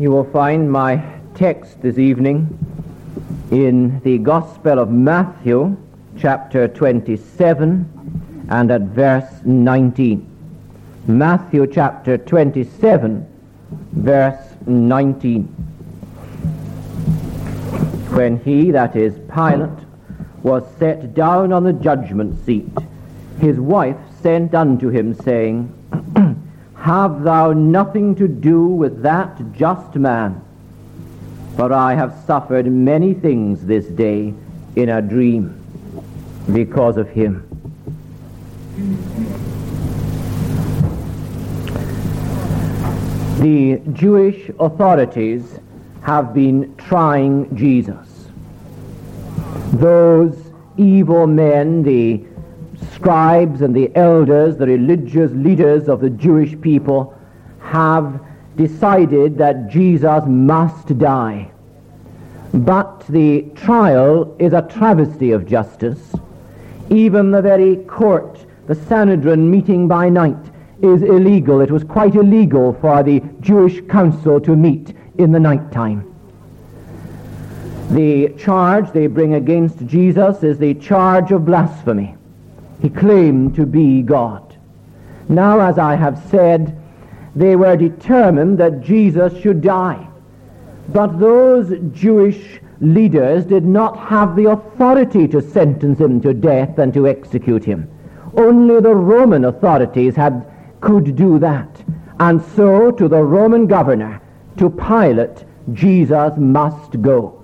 You will find my text this evening in the Gospel of Matthew, chapter 27, and at verse 19. Matthew chapter 27, verse 19. When he, that is Pilate, was set down on the judgment seat, his wife sent unto him, saying, have thou nothing to do with that just man? For I have suffered many things this day in a dream because of him. The Jewish authorities have been trying Jesus. Those evil men, the scribes and the elders, the religious leaders of the Jewish people, have decided that Jesus must die. But the trial is a travesty of justice. Even the very court, the Sanhedrin meeting by night, is illegal. It was quite illegal for the Jewish council to meet in the night time. The charge they bring against Jesus is the charge of blasphemy. He claimed to be God. Now, as I have said, they were determined that Jesus should die. But those Jewish leaders did not have the authority to sentence him to death and to execute him. Only the Roman authorities had, could do that. And so, to the Roman governor, to Pilate, Jesus must go.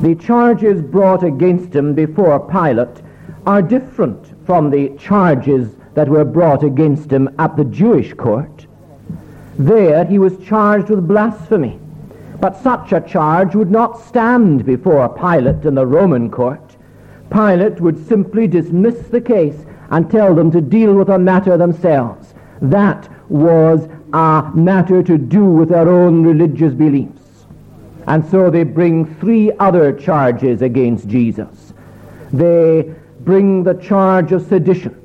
The charges brought against him before Pilate are different from the charges that were brought against him at the Jewish court. There he was charged with blasphemy. But such a charge would not stand before Pilate in the Roman court. Pilate would simply dismiss the case and tell them to deal with the matter themselves. That was a matter to do with their own religious beliefs. And so they bring three other charges against Jesus. They bring the charge of sedition.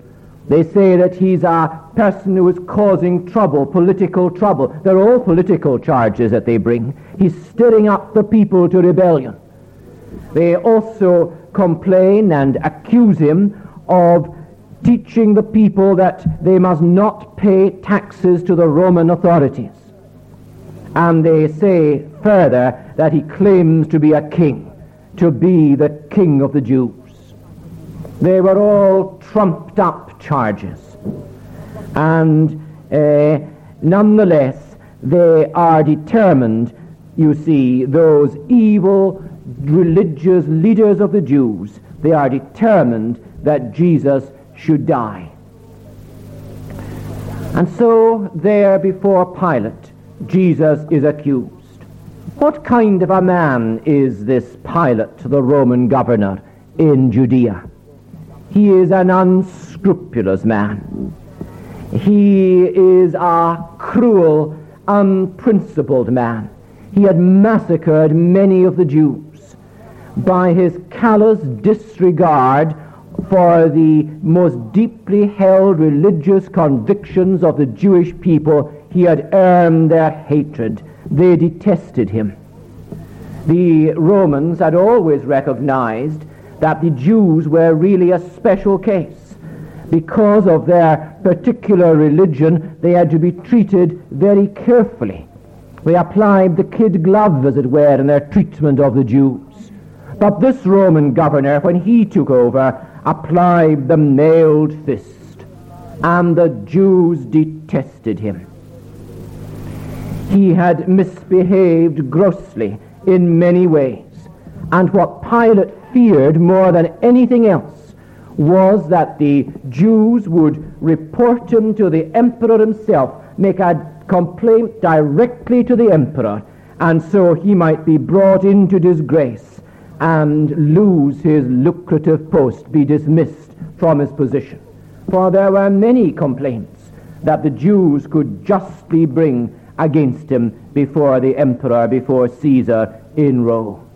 They say that he's a person who is causing trouble, political trouble. They're all political charges that they bring. He's stirring up the people to rebellion. They also complain and accuse him of teaching the people that they must not pay taxes to the Roman authorities. And they say further that he claims to be a king, to be the king of the Jews. They were all trumped up charges. And uh, nonetheless, they are determined, you see, those evil religious leaders of the Jews, they are determined that Jesus should die. And so, there before Pilate, Jesus is accused. What kind of a man is this Pilate, the Roman governor in Judea? He is an unscrupulous man. He is a cruel, unprincipled man. He had massacred many of the Jews. By his callous disregard for the most deeply held religious convictions of the Jewish people, he had earned their hatred. They detested him. The Romans had always recognized that the Jews were really a special case. Because of their particular religion, they had to be treated very carefully. They applied the kid glove, as it were, in their treatment of the Jews. But this Roman governor, when he took over, applied the mailed fist, and the Jews detested him. He had misbehaved grossly in many ways, and what Pilate feared more than anything else was that the Jews would report him to the emperor himself, make a complaint directly to the emperor, and so he might be brought into disgrace and lose his lucrative post, be dismissed from his position. For there were many complaints that the Jews could justly bring against him before the emperor, before Caesar in Rome.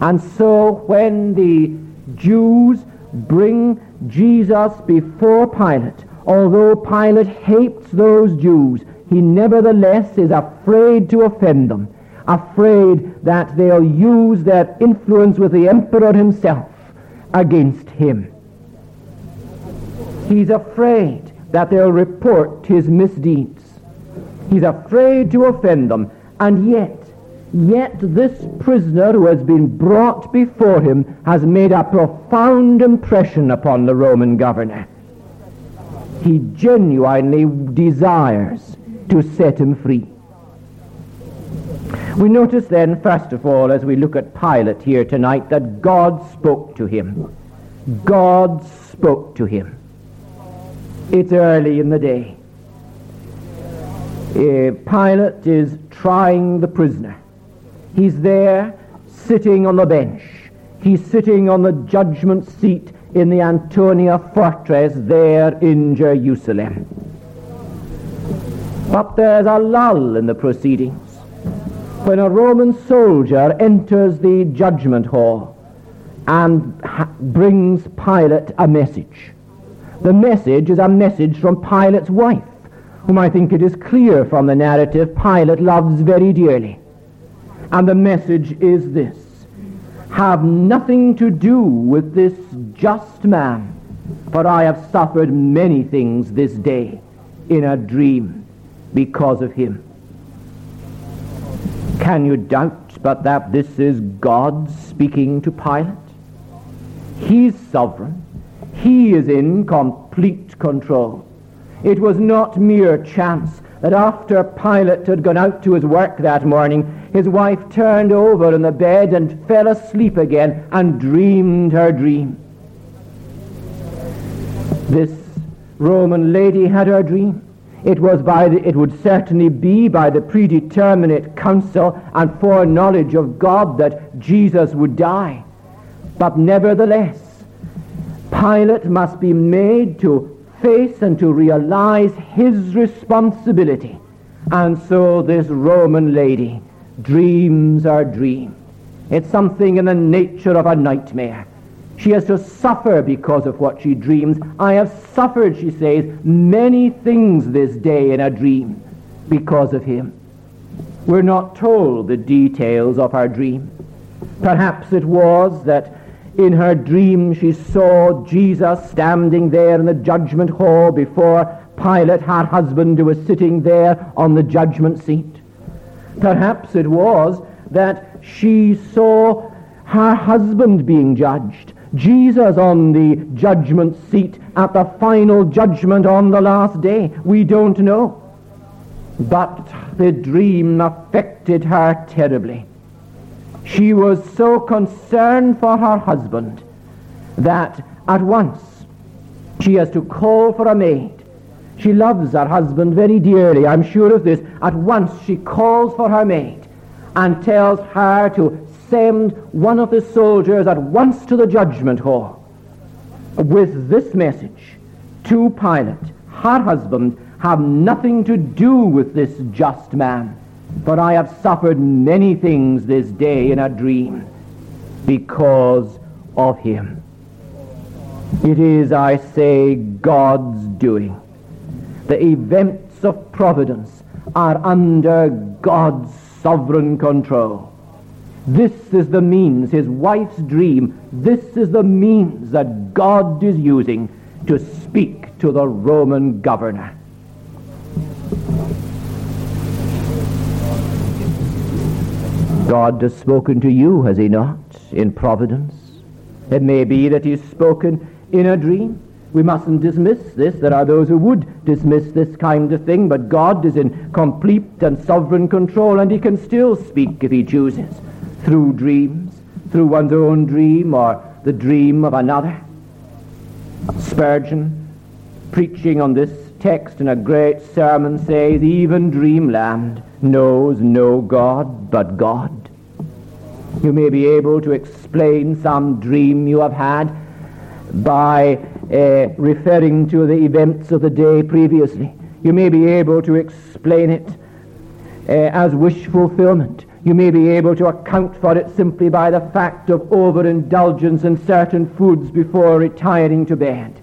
And so when the Jews bring Jesus before Pilate, although Pilate hates those Jews, he nevertheless is afraid to offend them, afraid that they'll use their influence with the emperor himself against him. He's afraid that they'll report his misdeeds. He's afraid to offend them, and yet, yet this prisoner who has been brought before him has made a profound impression upon the Roman governor. He genuinely desires to set him free. We notice then, first of all, as we look at Pilate here tonight, that God spoke to him. God spoke to him. It's early in the day. Uh, Pilate is trying the prisoner. He's there sitting on the bench. He's sitting on the judgment seat in the Antonia fortress there in Jerusalem. But there's a lull in the proceedings. When a Roman soldier enters the judgment hall and brings Pilate a message, the message is a message from Pilate's wife, whom I think it is clear from the narrative Pilate loves very dearly. And the message is this Have nothing to do with this just man, for I have suffered many things this day in a dream because of him. Can you doubt but that this is God speaking to Pilate? He's sovereign. He is in complete control. It was not mere chance that after Pilate had gone out to his work that morning, his wife turned over in the bed and fell asleep again and dreamed her dream. This Roman lady had her dream. It was by the, it would certainly be by the predeterminate counsel and foreknowledge of God that Jesus would die. But nevertheless, Pilate must be made to face and to realize his responsibility. And so this Roman lady dreams her dream. It's something in the nature of a nightmare. She has to suffer because of what she dreams. I have suffered, she says, many things this day in a dream because of him. We're not told the details of her dream. Perhaps it was that in her dream she saw Jesus standing there in the judgment hall before Pilate, her husband, who was sitting there on the judgment seat. Perhaps it was that she saw her husband being judged, Jesus on the judgment seat at the final judgment on the last day. We don't know. But the dream affected her terribly. She was so concerned for her husband that at once she has to call for a maid. She loves her husband very dearly, I'm sure of this. At once she calls for her maid and tells her to send one of the soldiers at once to the judgment hall with this message to Pilate, her husband, have nothing to do with this just man. For I have suffered many things this day in a dream because of him. It is, I say, God's doing. The events of providence are under God's sovereign control. This is the means, his wife's dream, this is the means that God is using to speak to the Roman governor. God has spoken to you, has he not, in providence? It may be that he's spoken in a dream. We mustn't dismiss this. There are those who would dismiss this kind of thing, but God is in complete and sovereign control, and he can still speak if he chooses, through dreams, through one's own dream or the dream of another. Spurgeon, preaching on this text in a great sermon, says, Even dreamland knows no God but God. You may be able to explain some dream you have had by uh, referring to the events of the day previously. You may be able to explain it uh, as wish fulfillment. You may be able to account for it simply by the fact of overindulgence in certain foods before retiring to bed.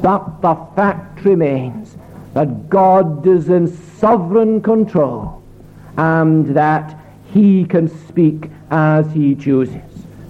But the fact remains that God is in sovereign control and that he can speak as he chooses.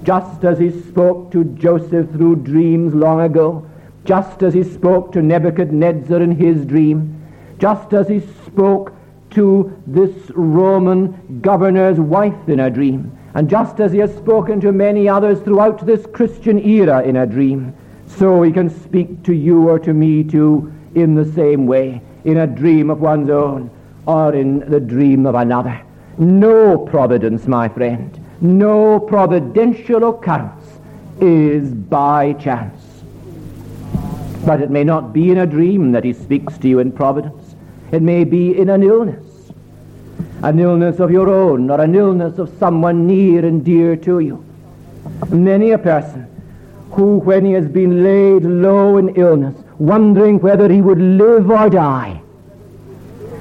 Just as he spoke to Joseph through dreams long ago, just as he spoke to Nebuchadnezzar in his dream, just as he spoke to this Roman governor's wife in a dream, and just as he has spoken to many others throughout this Christian era in a dream, so he can speak to you or to me too in the same way, in a dream of one's own or in the dream of another. No providence, my friend, no providential occurrence is by chance. But it may not be in a dream that he speaks to you in providence. It may be in an illness, an illness of your own or an illness of someone near and dear to you. Many a person who, when he has been laid low in illness, wondering whether he would live or die,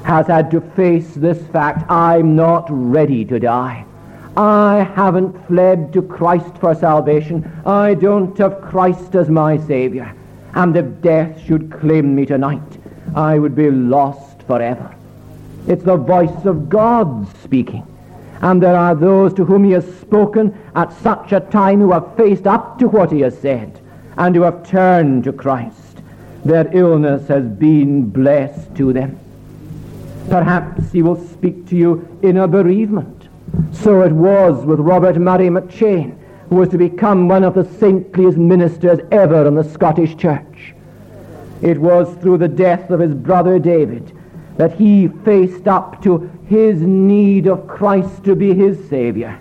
has had to face this fact I'm not ready to die. I haven't fled to Christ for salvation. I don't have Christ as my Savior. And if death should claim me tonight, I would be lost forever. It's the voice of God speaking. And there are those to whom he has spoken at such a time who have faced up to what he has said and who have turned to Christ. Their illness has been blessed to them. Perhaps he will speak to you in a bereavement. So it was with Robert Murray McCheyne, who was to become one of the saintliest ministers ever in the Scottish Church. It was through the death of his brother David that he faced up to his need of Christ to be his Savior.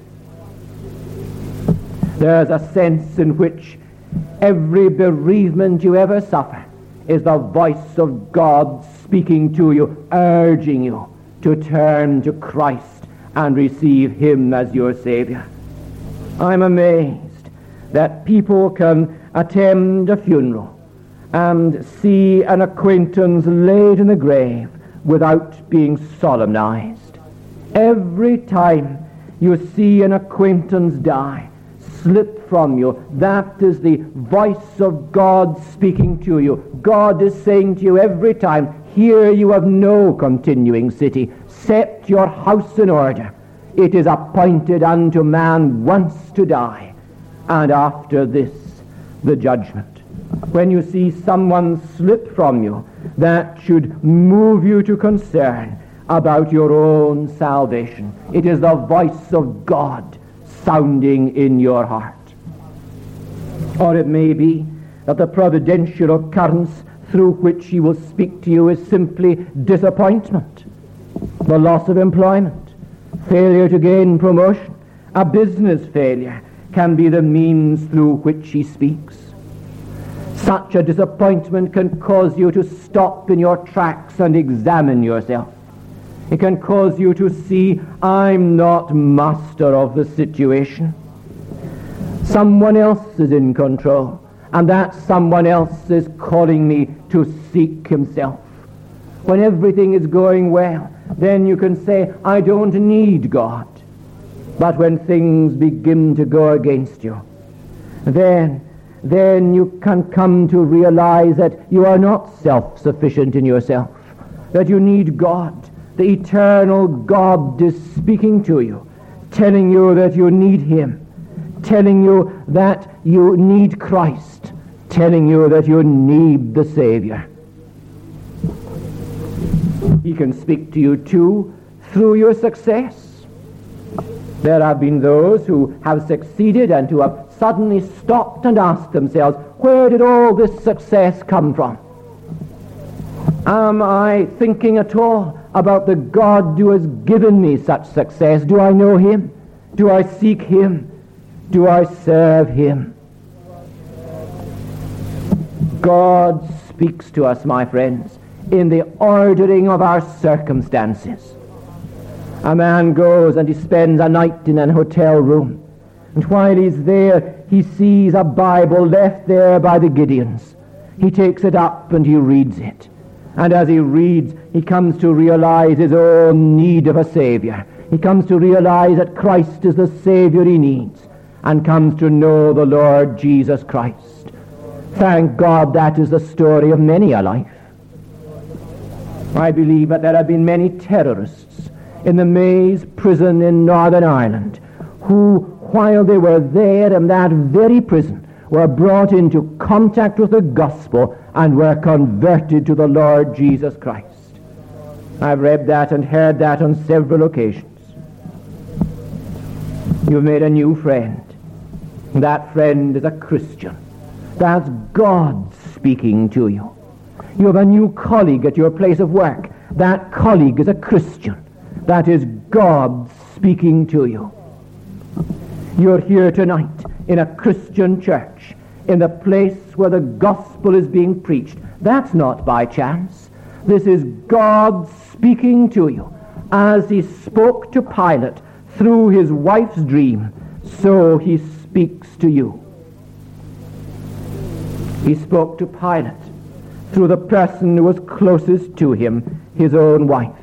There's a sense in which every bereavement you ever suffer is the voice of God speaking to you, urging you to turn to Christ and receive Him as your Savior. I'm amazed that people can attend a funeral and see an acquaintance laid in the grave without being solemnized. Every time you see an acquaintance die, slip from you. That is the voice of God speaking to you. God is saying to you every time, here you have no continuing city. Set your house in order. It is appointed unto man once to die, and after this the judgment. When you see someone slip from you, that should move you to concern about your own salvation. It is the voice of God sounding in your heart. Or it may be that the providential occurrence through which he will speak to you is simply disappointment, the loss of employment, failure to gain promotion, a business failure can be the means through which he speaks. Such a disappointment can cause you to stop in your tracks and examine yourself. It can cause you to see, I'm not master of the situation. Someone else is in control, and that someone else is calling me to seek himself. When everything is going well, then you can say, I don't need God. But when things begin to go against you, then, then you can come to realize that you are not self-sufficient in yourself, that you need God, the eternal God is speaking to you, telling you that you need Him, telling you that you need Christ, telling you that you need the Savior. He can speak to you too through your success. There have been those who have succeeded and who have suddenly stopped and asked themselves, where did all this success come from? Am I thinking at all about the God who has given me such success? Do I know Him? Do I seek Him? Do I serve Him? God speaks to us, my friends, in the ordering of our circumstances. A man goes and he spends a night in an hotel room. And while he's there, he sees a Bible left there by the Gideons. He takes it up and he reads it. And as he reads, he comes to realize his own need of a Savior. He comes to realize that Christ is the Savior he needs and comes to know the Lord Jesus Christ. Thank God that is the story of many a life. I believe that there have been many terrorists in the Maze prison in Northern Ireland who, while they were there in that very prison, were brought into contact with the gospel and were converted to the Lord Jesus Christ. I've read that and heard that on several occasions. You've made a new friend. That friend is a Christian. That's God speaking to you. You have a new colleague at your place of work. That colleague is a Christian. That is God speaking to you. You're here tonight in a Christian church, in the place where the gospel is being preached. That's not by chance. This is God speaking to you. As he spoke to Pilate through his wife's dream, so he speaks to you. He spoke to Pilate through the person who was closest to him, his own wife.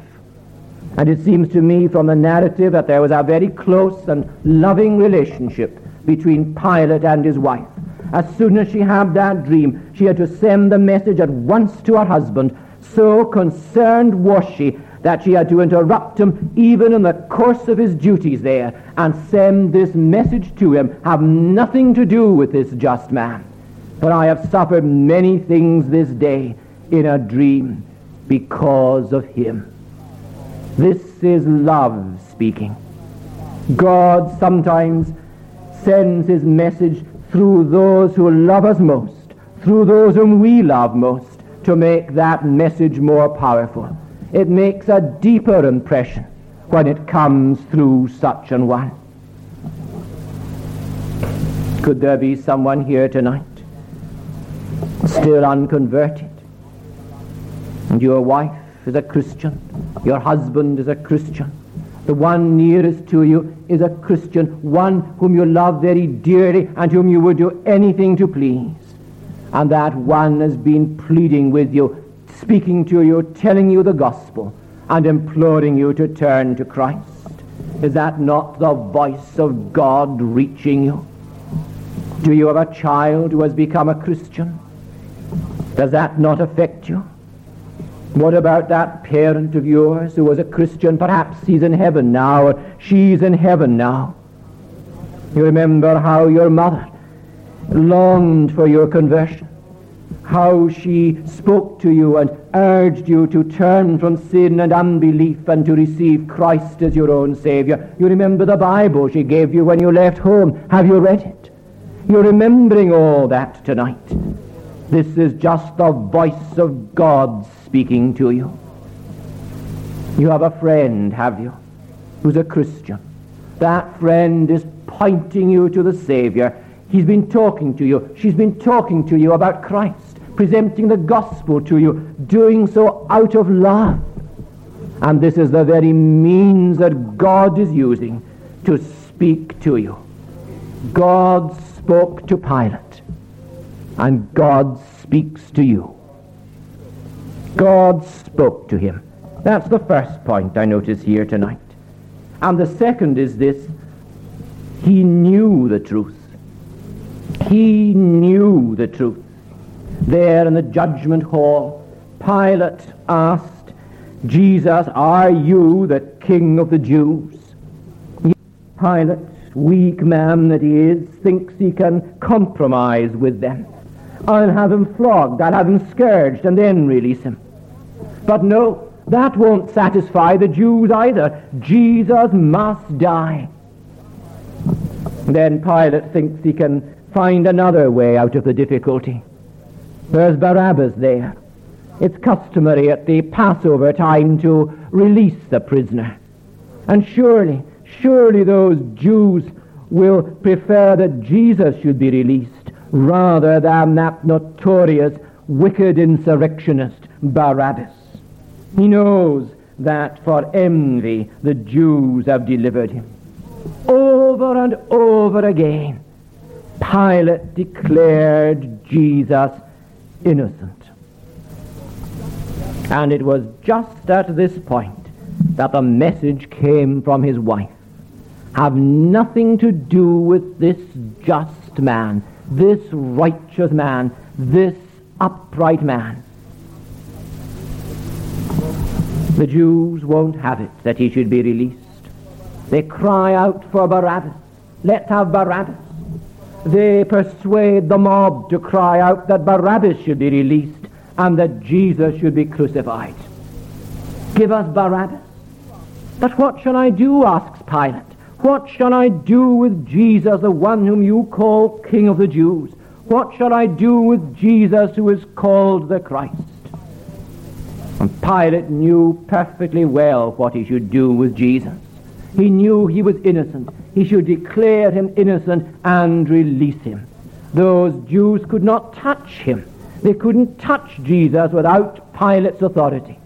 And it seems to me from the narrative that there was a very close and loving relationship between Pilate and his wife. As soon as she had that dream, she had to send the message at once to her husband. So concerned was she that she had to interrupt him even in the course of his duties there and send this message to him. Have nothing to do with this just man. For I have suffered many things this day in a dream because of him. This is love speaking. God sometimes sends his message through those who love us most, through those whom we love most, to make that message more powerful. It makes a deeper impression when it comes through such an one. Could there be someone here tonight still unconverted. And your wife is a Christian. Your husband is a Christian. The one nearest to you is a Christian, one whom you love very dearly and whom you would do anything to please. And that one has been pleading with you, speaking to you, telling you the gospel, and imploring you to turn to Christ. Is that not the voice of God reaching you? Do you have a child who has become a Christian? Does that not affect you? What about that parent of yours who was a Christian? Perhaps he's in heaven now, or she's in heaven now. You remember how your mother longed for your conversion, how she spoke to you and urged you to turn from sin and unbelief and to receive Christ as your own Savior. You remember the Bible she gave you when you left home. Have you read it? You're remembering all that tonight. This is just the voice of God speaking to you. You have a friend, have you, who's a Christian. That friend is pointing you to the Savior. He's been talking to you. She's been talking to you about Christ, presenting the gospel to you, doing so out of love. And this is the very means that God is using to speak to you. God spoke to Pilate and God speaks to you. God spoke to him. That's the first point I notice here tonight. And the second is this He knew the truth. He knew the truth. There in the judgment hall, Pilate asked Jesus, Are you the king of the Jews? Pilate, weak man that he is, thinks he can compromise with them. I'll have him flogged, I'll have him scourged, and then release him. But no, that won't satisfy the Jews either. Jesus must die. Then Pilate thinks he can find another way out of the difficulty. There's Barabbas there. It's customary at the Passover time to release the prisoner. And surely, surely those Jews will prefer that Jesus should be released rather than that notorious wicked insurrectionist Barabbas. He knows that for envy the Jews have delivered him. Over and over again, Pilate declared Jesus innocent. And it was just at this point that the message came from his wife. Have nothing to do with this just man this righteous man, this upright man. The Jews won't have it that he should be released. They cry out for Barabbas. Let's have Barabbas. They persuade the mob to cry out that Barabbas should be released and that Jesus should be crucified. Give us Barabbas. But what shall I do? asks Pilate. What shall I do with Jesus, the one whom you call King of the Jews? What shall I do with Jesus who is called the Christ? And Pilate knew perfectly well what he should do with Jesus. He knew he was innocent. He should declare him innocent and release him. Those Jews could not touch him. They couldn't touch Jesus without Pilate's authority.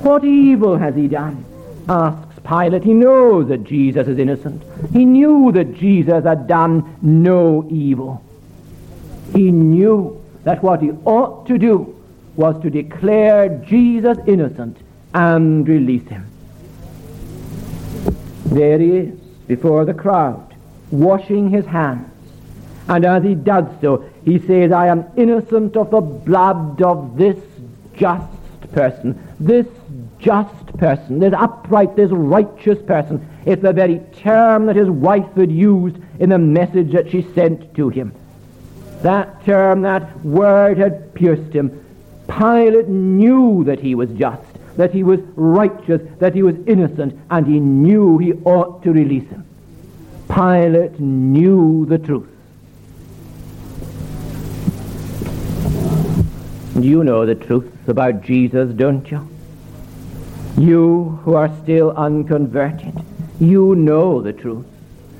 What evil has he done? asks Pilate. He knows that Jesus is innocent. He knew that Jesus had done no evil. He knew that what he ought to do was to declare Jesus innocent and release him. There he is before the crowd, washing his hands. And as he does so, he says, I am innocent of the blood of this just person, this just person, this upright, this righteous person. It's the very term that his wife had used in the message that she sent to him. That term, that word had pierced him. Pilate knew that he was just, that he was righteous, that he was innocent, and he knew he ought to release him. Pilate knew the truth. You know the truth about Jesus, don't you? You who are still unconverted, you know the truth.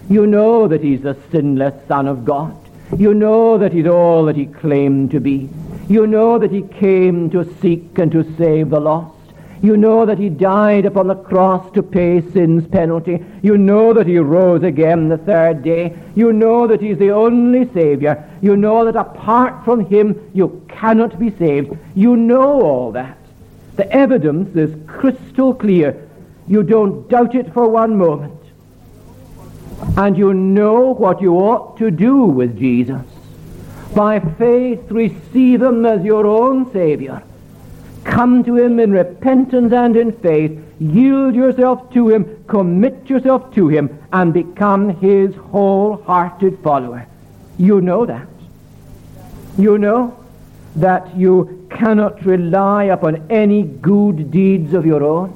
You know that he's the sinless Son of God. You know that he's all that he claimed to be. You know that he came to seek and to save the lost. You know that he died upon the cross to pay sin's penalty. You know that he rose again the third day. You know that he's the only Savior. You know that apart from him you cannot be saved. You know all that. The evidence is crystal clear. You don't doubt it for one moment. And you know what you ought to do with Jesus. By faith, receive him as your own Savior. Come to him in repentance and in faith. Yield yourself to him, commit yourself to him, and become his wholehearted follower. You know that. You know that you cannot rely upon any good deeds of your own.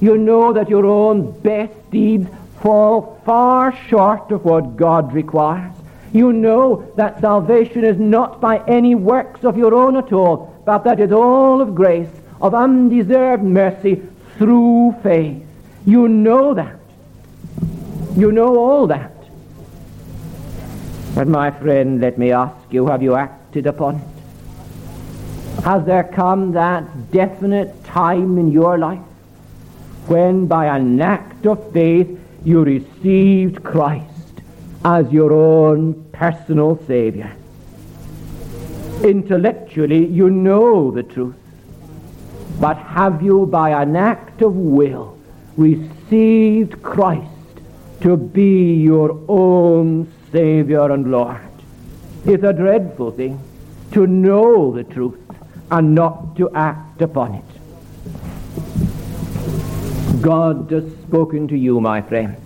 You know that your own best deeds fall far short of what God requires. You know that salvation is not by any works of your own at all, but that is all of grace, of undeserved mercy through faith. You know that. You know all that. But my friend, let me ask you, have you acted upon it? Has there come that definite time in your life when by an act of faith you received Christ as your own personal Savior. Intellectually, you know the truth. But have you, by an act of will, received Christ to be your own Savior and Lord? It's a dreadful thing to know the truth and not to act upon it. God has spoken to you, my friend,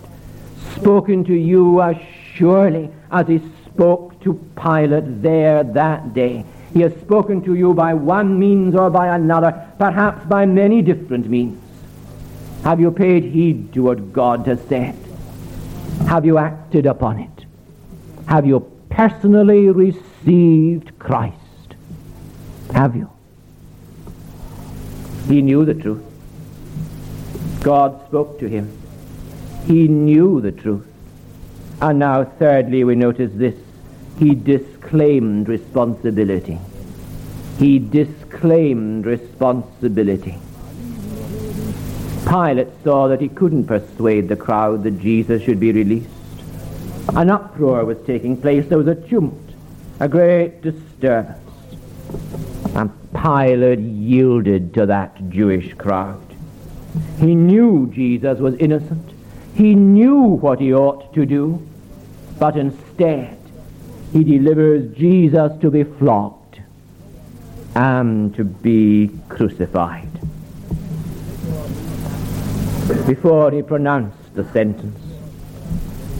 spoken to you as surely as he spoke to Pilate there that day. He has spoken to you by one means or by another, perhaps by many different means. Have you paid heed to what God has said? Have you acted upon it? Have you personally received Christ? Have you? He knew the truth. God spoke to him. He knew the truth. And now, thirdly, we notice this. He disclaimed responsibility. He disclaimed responsibility. Pilate saw that he couldn't persuade the crowd that Jesus should be released. An uproar was taking place. There was a tumult, a great disturbance. Pilate yielded to that Jewish crowd. He knew Jesus was innocent. He knew what he ought to do, but instead he delivers Jesus to be flogged and to be crucified. before he pronounced the sentence.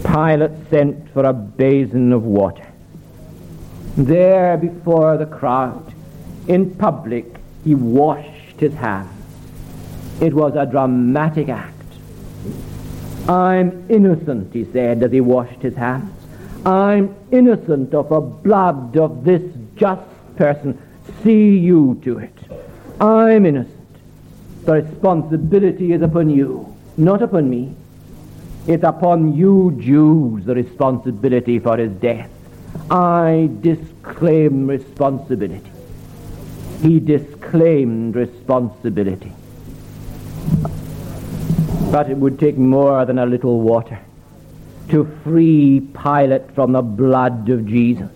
Pilate sent for a basin of water. There before the crowd, in public, he washed his hands. It was a dramatic act. I'm innocent, he said as he washed his hands. I'm innocent of the blood of this just person. See you to it. I'm innocent. The responsibility is upon you, not upon me. It's upon you Jews the responsibility for his death. I disclaim responsibility. He disclaimed responsibility. But it would take more than a little water to free Pilate from the blood of Jesus,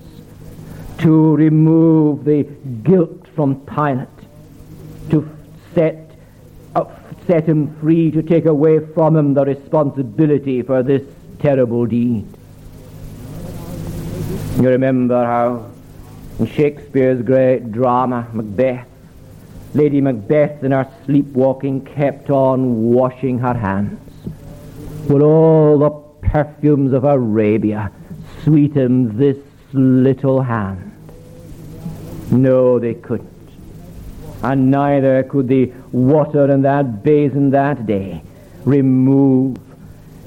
to remove the guilt from Pilate, to set, uh, set him free, to take away from him the responsibility for this terrible deed. You remember how in Shakespeare's great drama, Macbeth, Lady Macbeth in her sleepwalking kept on washing her hands. With all the perfumes of Arabia sweetened this little hand. No, they couldn't. And neither could the water in that basin that day remove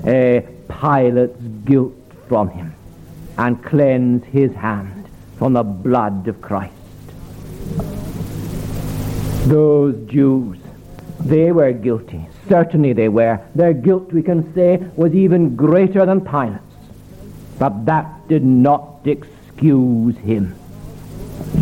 a Pilate's guilt from him and cleanse his hand from the blood of Christ. Those Jews, they were guilty. Certainly they were. Their guilt, we can say, was even greater than Pilate's. But that did not excuse him.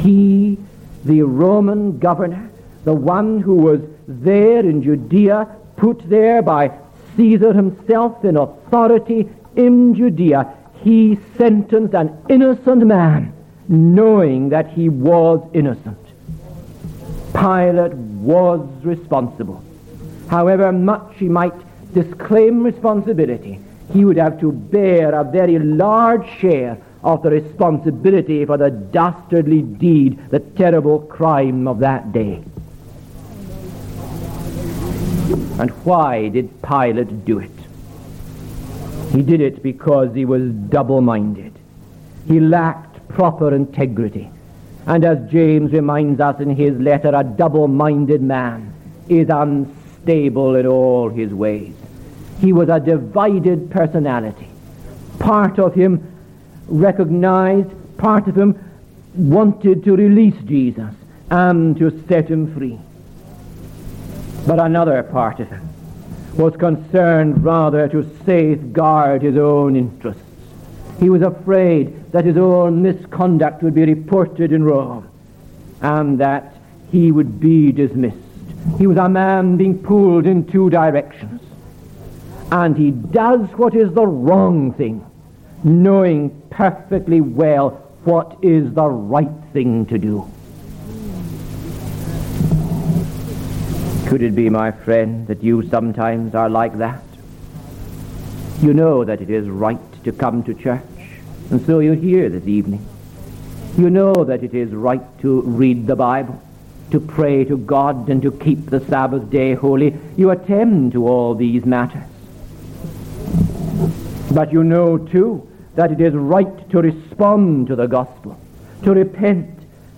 He, the Roman governor, the one who was there in Judea, put there by Caesar himself in authority in Judea, he sentenced an innocent man, knowing that he was innocent. Pilate was responsible. However much he might disclaim responsibility, he would have to bear a very large share of the responsibility for the dastardly deed, the terrible crime of that day. And why did Pilate do it? He did it because he was double-minded. He lacked proper integrity. And as James reminds us in his letter, a double-minded man is unstable in all his ways. He was a divided personality. Part of him recognized, part of him wanted to release Jesus and to set him free. But another part of him was concerned rather to safeguard his own interests. He was afraid that his own misconduct would be reported in Rome and that he would be dismissed. He was a man being pulled in two directions. And he does what is the wrong thing, knowing perfectly well what is the right thing to do. Could it be, my friend, that you sometimes are like that? You know that it is right to come to church, and so you're here this evening. You know that it is right to read the Bible, to pray to God, and to keep the Sabbath day holy. You attend to all these matters. But you know, too, that it is right to respond to the gospel, to repent,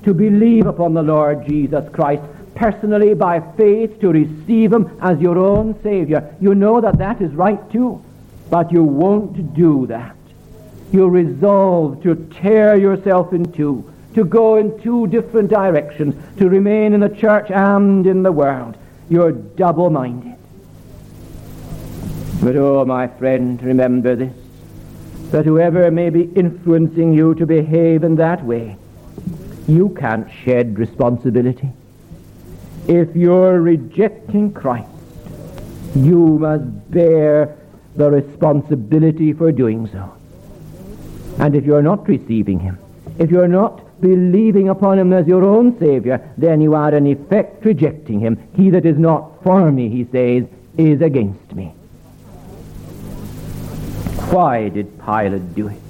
to believe upon the Lord Jesus Christ, personally by faith to receive him as your own Savior. You know that that is right too, but you won't do that. You resolve to tear yourself in two, to go in two different directions, to remain in the church and in the world. You're double-minded. But oh, my friend, remember this, that whoever may be influencing you to behave in that way, you can't shed responsibility. If you're rejecting Christ, you must bear the responsibility for doing so. And if you're not receiving him, if you're not believing upon him as your own Savior, then you are in effect rejecting him. He that is not for me, he says, is against me. Why did Pilate do it?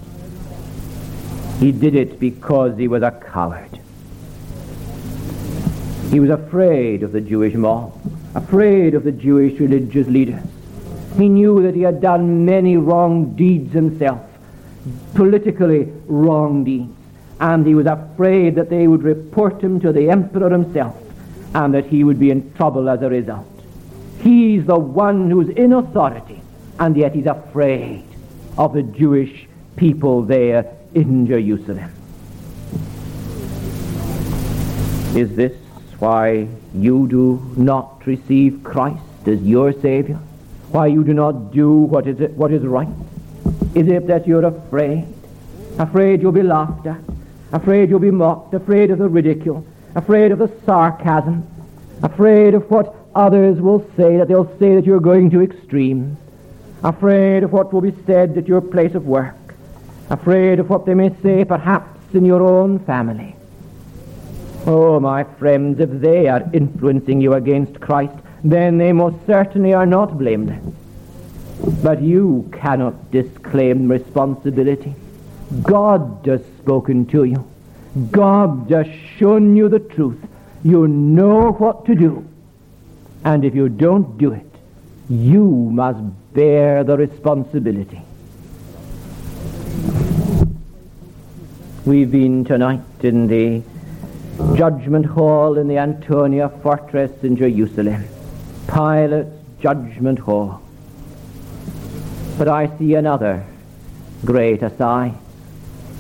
He did it because he was a coward. He was afraid of the Jewish mob, afraid of the Jewish religious leaders. He knew that he had done many wrong deeds himself, politically wrong deeds, and he was afraid that they would report him to the emperor himself and that he would be in trouble as a result. He's the one who's in authority, and yet he's afraid of the Jewish people there in Jerusalem. Is this why you do not receive Christ as your Savior? Why you do not do what is, what is right? Is it that you're afraid? Afraid you'll be laughed at? Afraid you'll be mocked? Afraid of the ridicule? Afraid of the sarcasm? Afraid of what others will say, that they'll say that you're going to extremes? Afraid of what will be said at your place of work? Afraid of what they may say perhaps in your own family? Oh, my friends, if they are influencing you against Christ, then they most certainly are not blameless. But you cannot disclaim responsibility. God has spoken to you. God has shown you the truth. You know what to do. And if you don't do it, you must bear the responsibility. We've been tonight in the judgment hall in the Antonia fortress in Jerusalem. Pilate's judgment hall. But I see another great assize.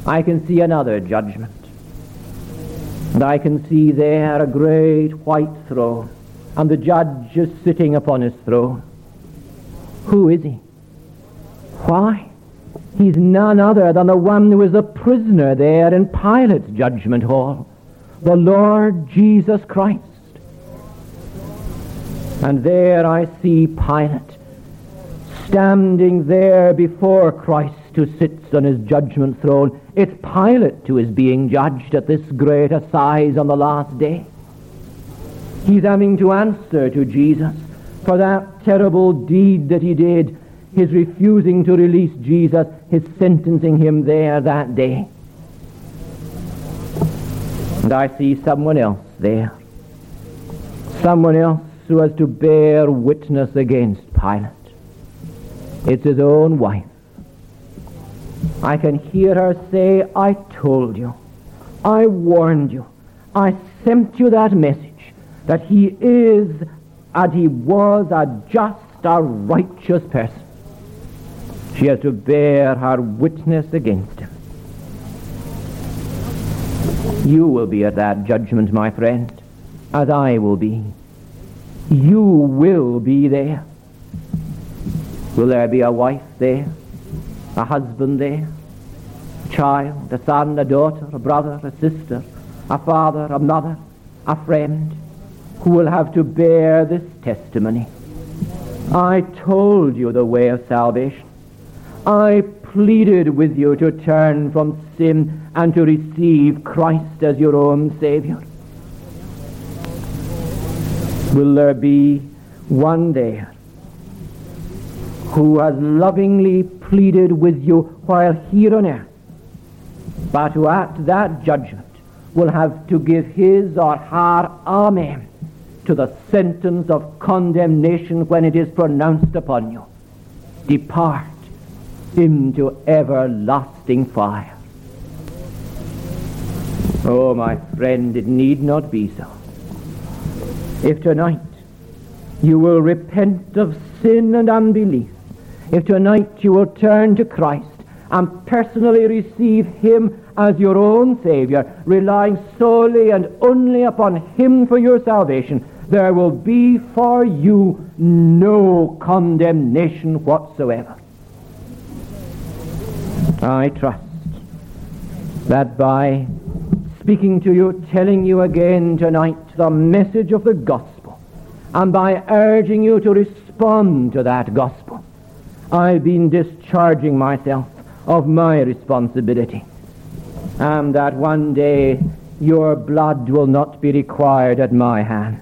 I can see another judgment. And I can see there a great white throne, and the judge is sitting upon his throne. Who is he? Why? He's none other than the one who is a prisoner there in Pilate's judgment hall the Lord Jesus Christ. And there I see Pilate standing there before Christ who sits on his judgment throne. It's Pilate who is being judged at this great assize on the last day. He's having to answer to Jesus for that terrible deed that he did, his refusing to release Jesus, his sentencing him there that day. And I see someone else there. Someone else who has to bear witness against Pilate. It's his own wife. I can hear her say, I told you. I warned you. I sent you that message that he is and he was a just, a righteous person. She has to bear her witness against him. You will be at that judgment, my friend, as I will be. You will be there. Will there be a wife there? A husband there? A child, a son, a daughter, a brother, a sister, a father, a mother, a friend, who will have to bear this testimony. I told you the way of salvation. I pleaded with you to turn from sin and to receive Christ as your own Savior? Will there be one there who has lovingly pleaded with you while here on earth, but who at that judgment will have to give his or her amen to the sentence of condemnation when it is pronounced upon you. Depart into everlasting fire. Oh, my friend, it need not be so. If tonight you will repent of sin and unbelief, if tonight you will turn to Christ and personally receive Him as your own Savior, relying solely and only upon Him for your salvation, there will be for you no condemnation whatsoever. I trust that by speaking to you, telling you again tonight the message of the gospel, and by urging you to respond to that gospel, I've been discharging myself of my responsibility, and that one day your blood will not be required at my hand.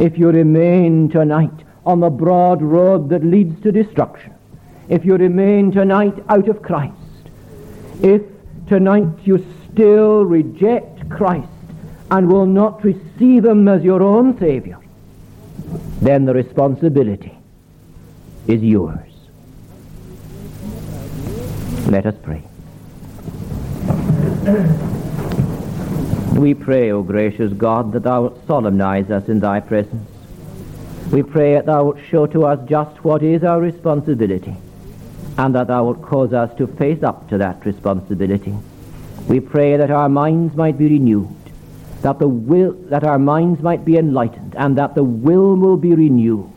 If you remain tonight on the broad road that leads to destruction, if you remain tonight out of Christ, if tonight you still reject Christ and will not receive him as your own Savior, then the responsibility is yours. Let us pray. We pray, O gracious God, that thou wilt solemnize us in thy presence. We pray that thou wilt show to us just what is our responsibility, and that thou wilt cause us to face up to that responsibility. We pray that our minds might be renewed, that the will that our minds might be enlightened, and that the will will be renewed,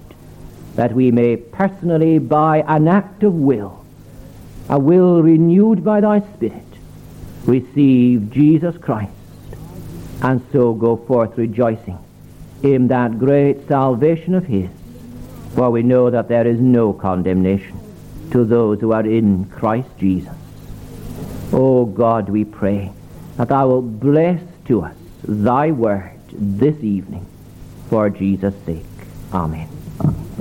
that we may personally, by an act of will, a will renewed by thy Spirit, receive Jesus Christ and so go forth rejoicing in that great salvation of his. For we know that there is no condemnation to those who are in Christ Jesus. O God, we pray that thou wilt bless to us thy word this evening for Jesus' sake. Amen.